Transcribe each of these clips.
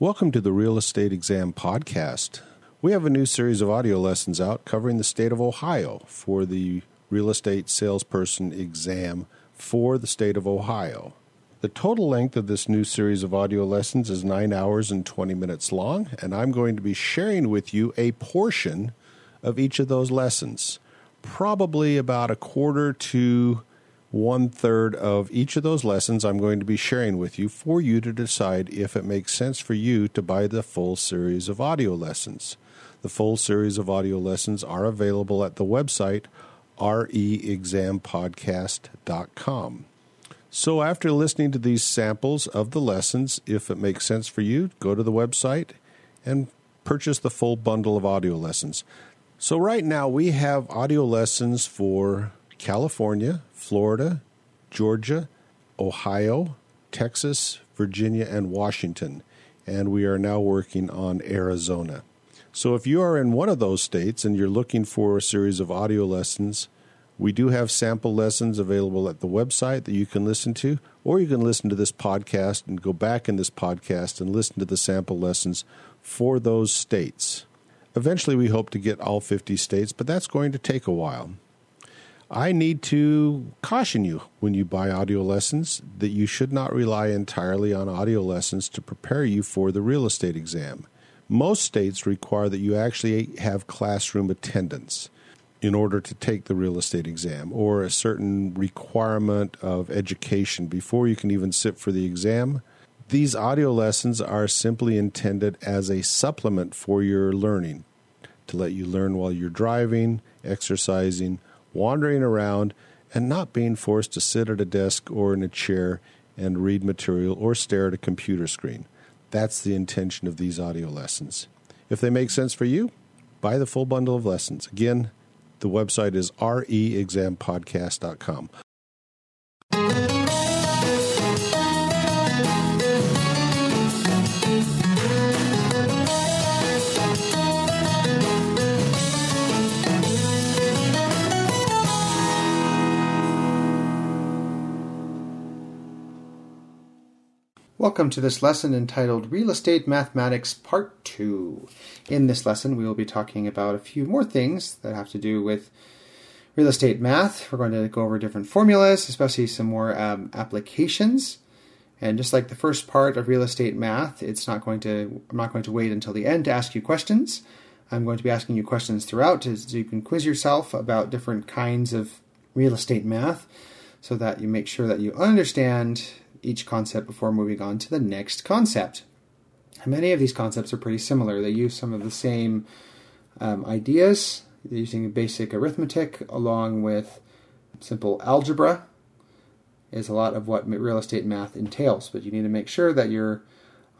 Welcome to the Real Estate Exam Podcast. We have a new series of audio lessons out covering the state of Ohio for the real estate salesperson exam for the state of Ohio. The total length of this new series of audio lessons is 9 hours and 20 minutes long, and I'm going to be sharing with you a portion of each of those lessons. Probably about a quarter to one third of each of those lessons I'm going to be sharing with you for you to decide if it makes sense for you to buy the full series of audio lessons. The full series of audio lessons are available at the website reexampodcast.com. So, after listening to these samples of the lessons, if it makes sense for you, go to the website and purchase the full bundle of audio lessons. So, right now we have audio lessons for California, Florida, Georgia, Ohio, Texas, Virginia, and Washington. And we are now working on Arizona. So if you are in one of those states and you're looking for a series of audio lessons, we do have sample lessons available at the website that you can listen to, or you can listen to this podcast and go back in this podcast and listen to the sample lessons for those states. Eventually, we hope to get all 50 states, but that's going to take a while. I need to caution you when you buy audio lessons that you should not rely entirely on audio lessons to prepare you for the real estate exam. Most states require that you actually have classroom attendance in order to take the real estate exam or a certain requirement of education before you can even sit for the exam. These audio lessons are simply intended as a supplement for your learning to let you learn while you're driving, exercising, wandering around, and not being forced to sit at a desk or in a chair and read material or stare at a computer screen. That's the intention of these audio lessons. If they make sense for you, buy the full bundle of lessons. Again, the website is reexampodcast.com. Welcome to this lesson entitled Real Estate Mathematics Part 2. In this lesson, we will be talking about a few more things that have to do with real estate math. We're going to go over different formulas, especially some more um, applications. And just like the first part of real estate math, it's not going to I'm not going to wait until the end to ask you questions. I'm going to be asking you questions throughout so you can quiz yourself about different kinds of real estate math so that you make sure that you understand each concept before moving on to the next concept. And many of these concepts are pretty similar. They use some of the same um, ideas, They're using basic arithmetic along with simple algebra is a lot of what real estate math entails. But you need to make sure that you're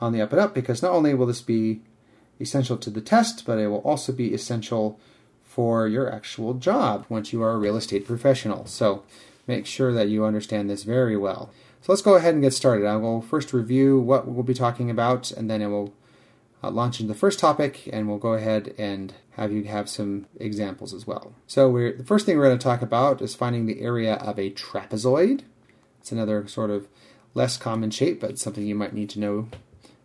on the up and up because not only will this be essential to the test, but it will also be essential for your actual job once you are a real estate professional. So make sure that you understand this very well. So let's go ahead and get started. I will first review what we'll be talking about, and then I will uh, launch into the first topic, and we'll go ahead and have you have some examples as well. So the first thing we're going to talk about is finding the area of a trapezoid. It's another sort of less common shape, but something you might need to know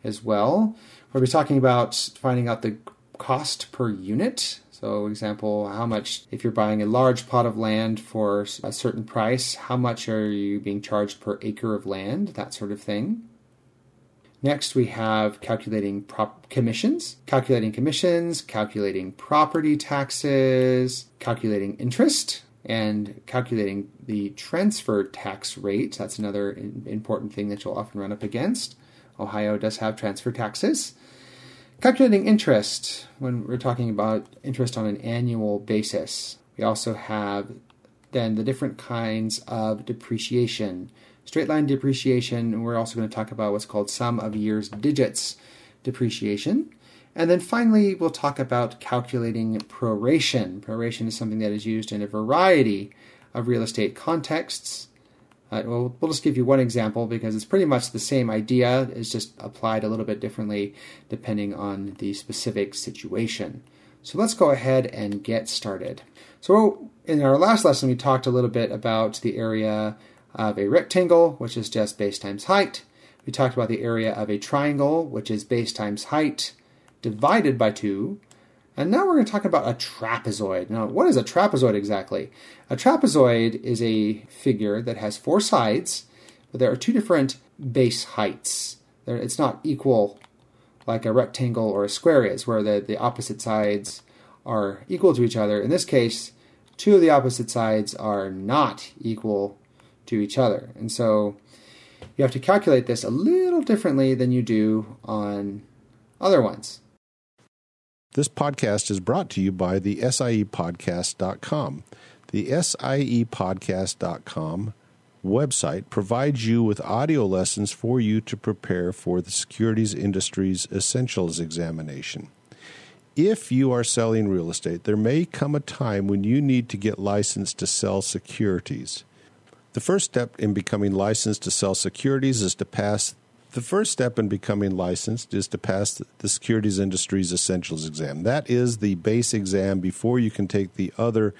as well. We'll be talking about finding out the cost per unit. So, example, how much, if you're buying a large plot of land for a certain price, how much are you being charged per acre of land? That sort of thing. Next, we have calculating prop commissions, calculating commissions, calculating property taxes, calculating interest, and calculating the transfer tax rate. That's another important thing that you'll often run up against. Ohio does have transfer taxes. Calculating interest, when we're talking about interest on an annual basis, we also have then the different kinds of depreciation. Straight line depreciation, and we're also going to talk about what's called sum of years digits depreciation. And then finally, we'll talk about calculating proration. Proration is something that is used in a variety of real estate contexts. Uh, we'll, we'll just give you one example because it's pretty much the same idea. It's just applied a little bit differently depending on the specific situation. So let's go ahead and get started. So in our last lesson, we talked a little bit about the area of a rectangle, which is just base times height. We talked about the area of a triangle, which is base times height divided by 2. And now we're going to talk about a trapezoid. Now, what is a trapezoid exactly? A trapezoid is a figure that has four sides, but there are two different base heights. It's not equal like a rectangle or a square is, where the, the opposite sides are equal to each other. In this case, two of the opposite sides are not equal to each other. And so you have to calculate this a little differently than you do on other ones. This podcast is brought to you by the SIEpodcast.com. The SIEpodcast.com website provides you with audio lessons for you to prepare for the Securities industry's Essentials examination. If you are selling real estate, there may come a time when you need to get licensed to sell securities. The first step in becoming licensed to sell securities is to pass the first step in becoming licensed is to pass the Securities industry's Essentials exam. That is the base exam before you can take the other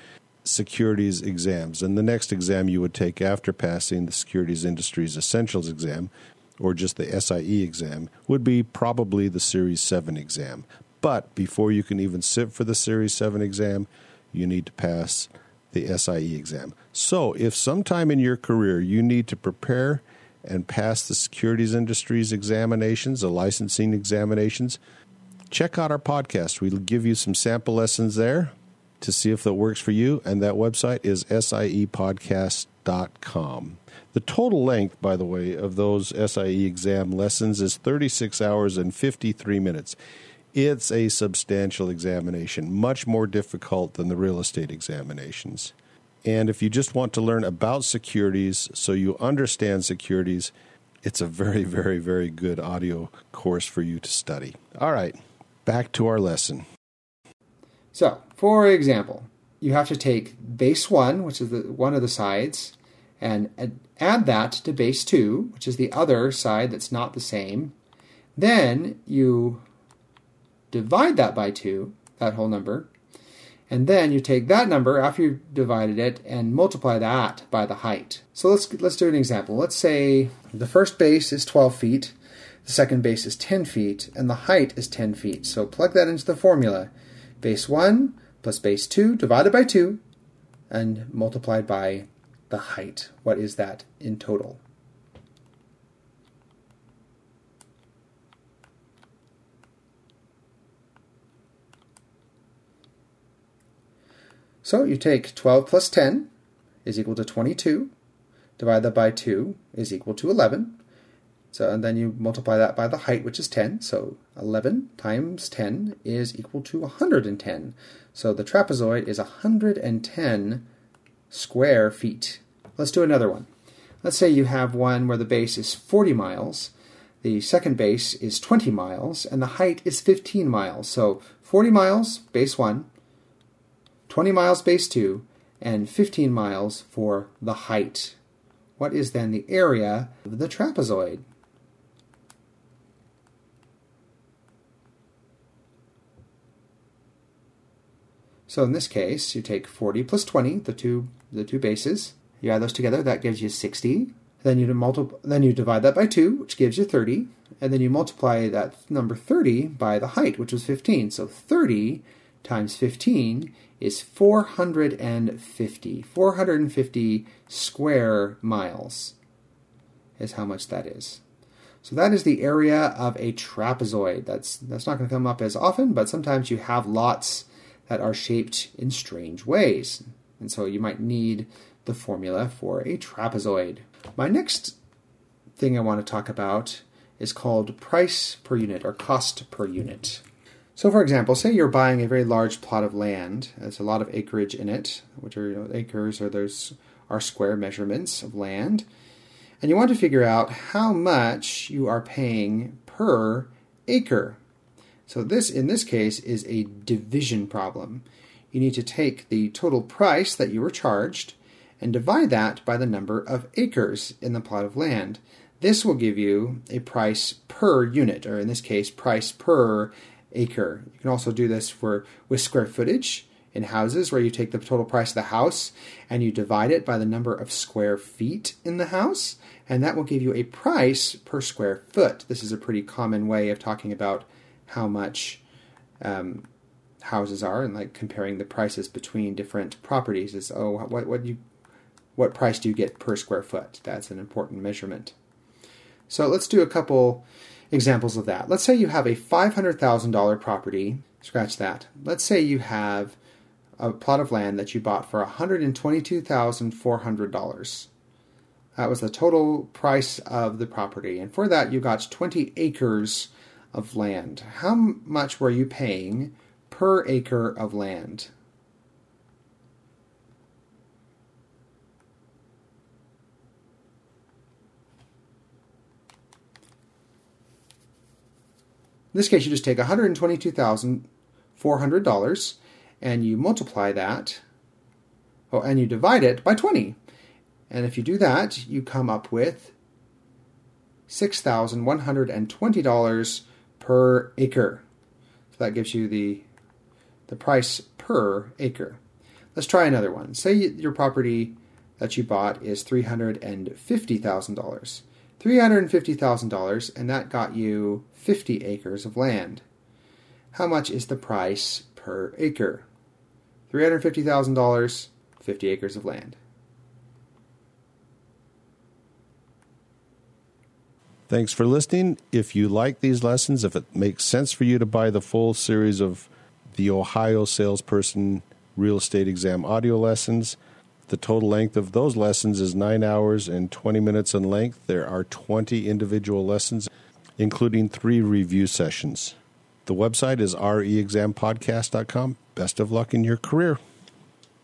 securities exams. And the next exam you would take after passing the Securities industry's Essentials exam, or just the SIE exam, would be probably the Series 7 exam. But before you can even sit for the Series 7 exam, you need to pass the SIE exam. So, if sometime in your career you need to prepare and pass the securities industries examinations, the licensing examinations, check out our podcast. We'll give you some sample lessons there to see if that works for you. And that website is siepodcast.com. The total length, by the way, of those SIE exam lessons is 36 hours and 53 minutes. It's a substantial examination, much more difficult than the real estate examinations. And if you just want to learn about securities so you understand securities, it's a very, very, very good audio course for you to study. All right, back to our lesson. So, for example, you have to take base 1, which is the, one of the sides, and add that to base 2, which is the other side that's not the same. Then you divide that by 2, that whole number, and then you take that number after you've divided it and multiply that by the height. So let's let's do an example. Let's say the first base is 12 feet, the second base is 10 feet, and the height is 10 feet. So plug that into the formula. Base 1 plus base 2 divided by 2 and multiplied by the height. What is that in total? So you take 12 plus 10 is equal to 22. Divide that by 2 is equal to 11. So and then you multiply that by the height, which is 10. So 11 times 10 is equal to 110. So the trapezoid is 110 square feet. Let's do another one. Let's say you have one where the base is 40 miles, the second base is 20 miles, and the height is 15 miles. So 40 miles, base 1, 20 miles base 2, and 15 miles for the height. What is then the area of the trapezoid? So in this case, you take 40 plus 20, the two the two bases. You add those together, that gives you 60. Then you multiply, then you divide that by 2, which gives you 30, and then you multiply that number 30 by the height, which was 15. So 30 times 15 is 450. 450 square miles is how much that is. So that is the area of a trapezoid. That's that's not going to come up as often, but sometimes you have lots that are shaped in strange ways. And so you might need the formula for a trapezoid. My next thing I want to talk about is called price per unit or cost per unit. So, for example, say you're buying a very large plot of land. There's a lot of acreage in it, which are you know, acres or those are square measurements of land, and you want to figure out how much you are paying per acre. So this, in this case, is a division problem. You need to take the total price that you were charged and divide that by the number of acres in the plot of land. This will give you a price per unit, or in this case, price per acre. You can also do this for with square footage in houses where you take the total price of the house and you divide it by the number of square feet in the house and that will give you a price per square foot. This is a pretty common way of talking about how much um, houses are and like comparing the prices between different properties. Is oh, what what you what price do you get per square foot? That's an important measurement. So let's do a couple examples of that. Let's say you have a $500,000 property. Scratch that. Let's say you have a plot of land that you bought for $122,400. That was the total price of the property. And for that, you got 20 acres of land. How much were you paying per acre of land? In this case, you just take $122,400 and you multiply that, oh, and you divide it by 20. And if you do that, you come up with $6,120 per acre. So that gives you the, the price per acre. Let's try another one. Say your property that you bought is $350,000. $350,000, and that got you 50 acres of land. How much is the price per acre? $350,000, 50 acres of land. Thanks for listening. If you like these lessons, if it makes sense for you to buy the full series of the Ohio Salesperson Real Estate Exam audio lessons, the total length of those lessons is 9 hours and 20 minutes in length. There are 20 individual lessons, including three review sessions. The website is reexampodcast.com. Best of luck in your career.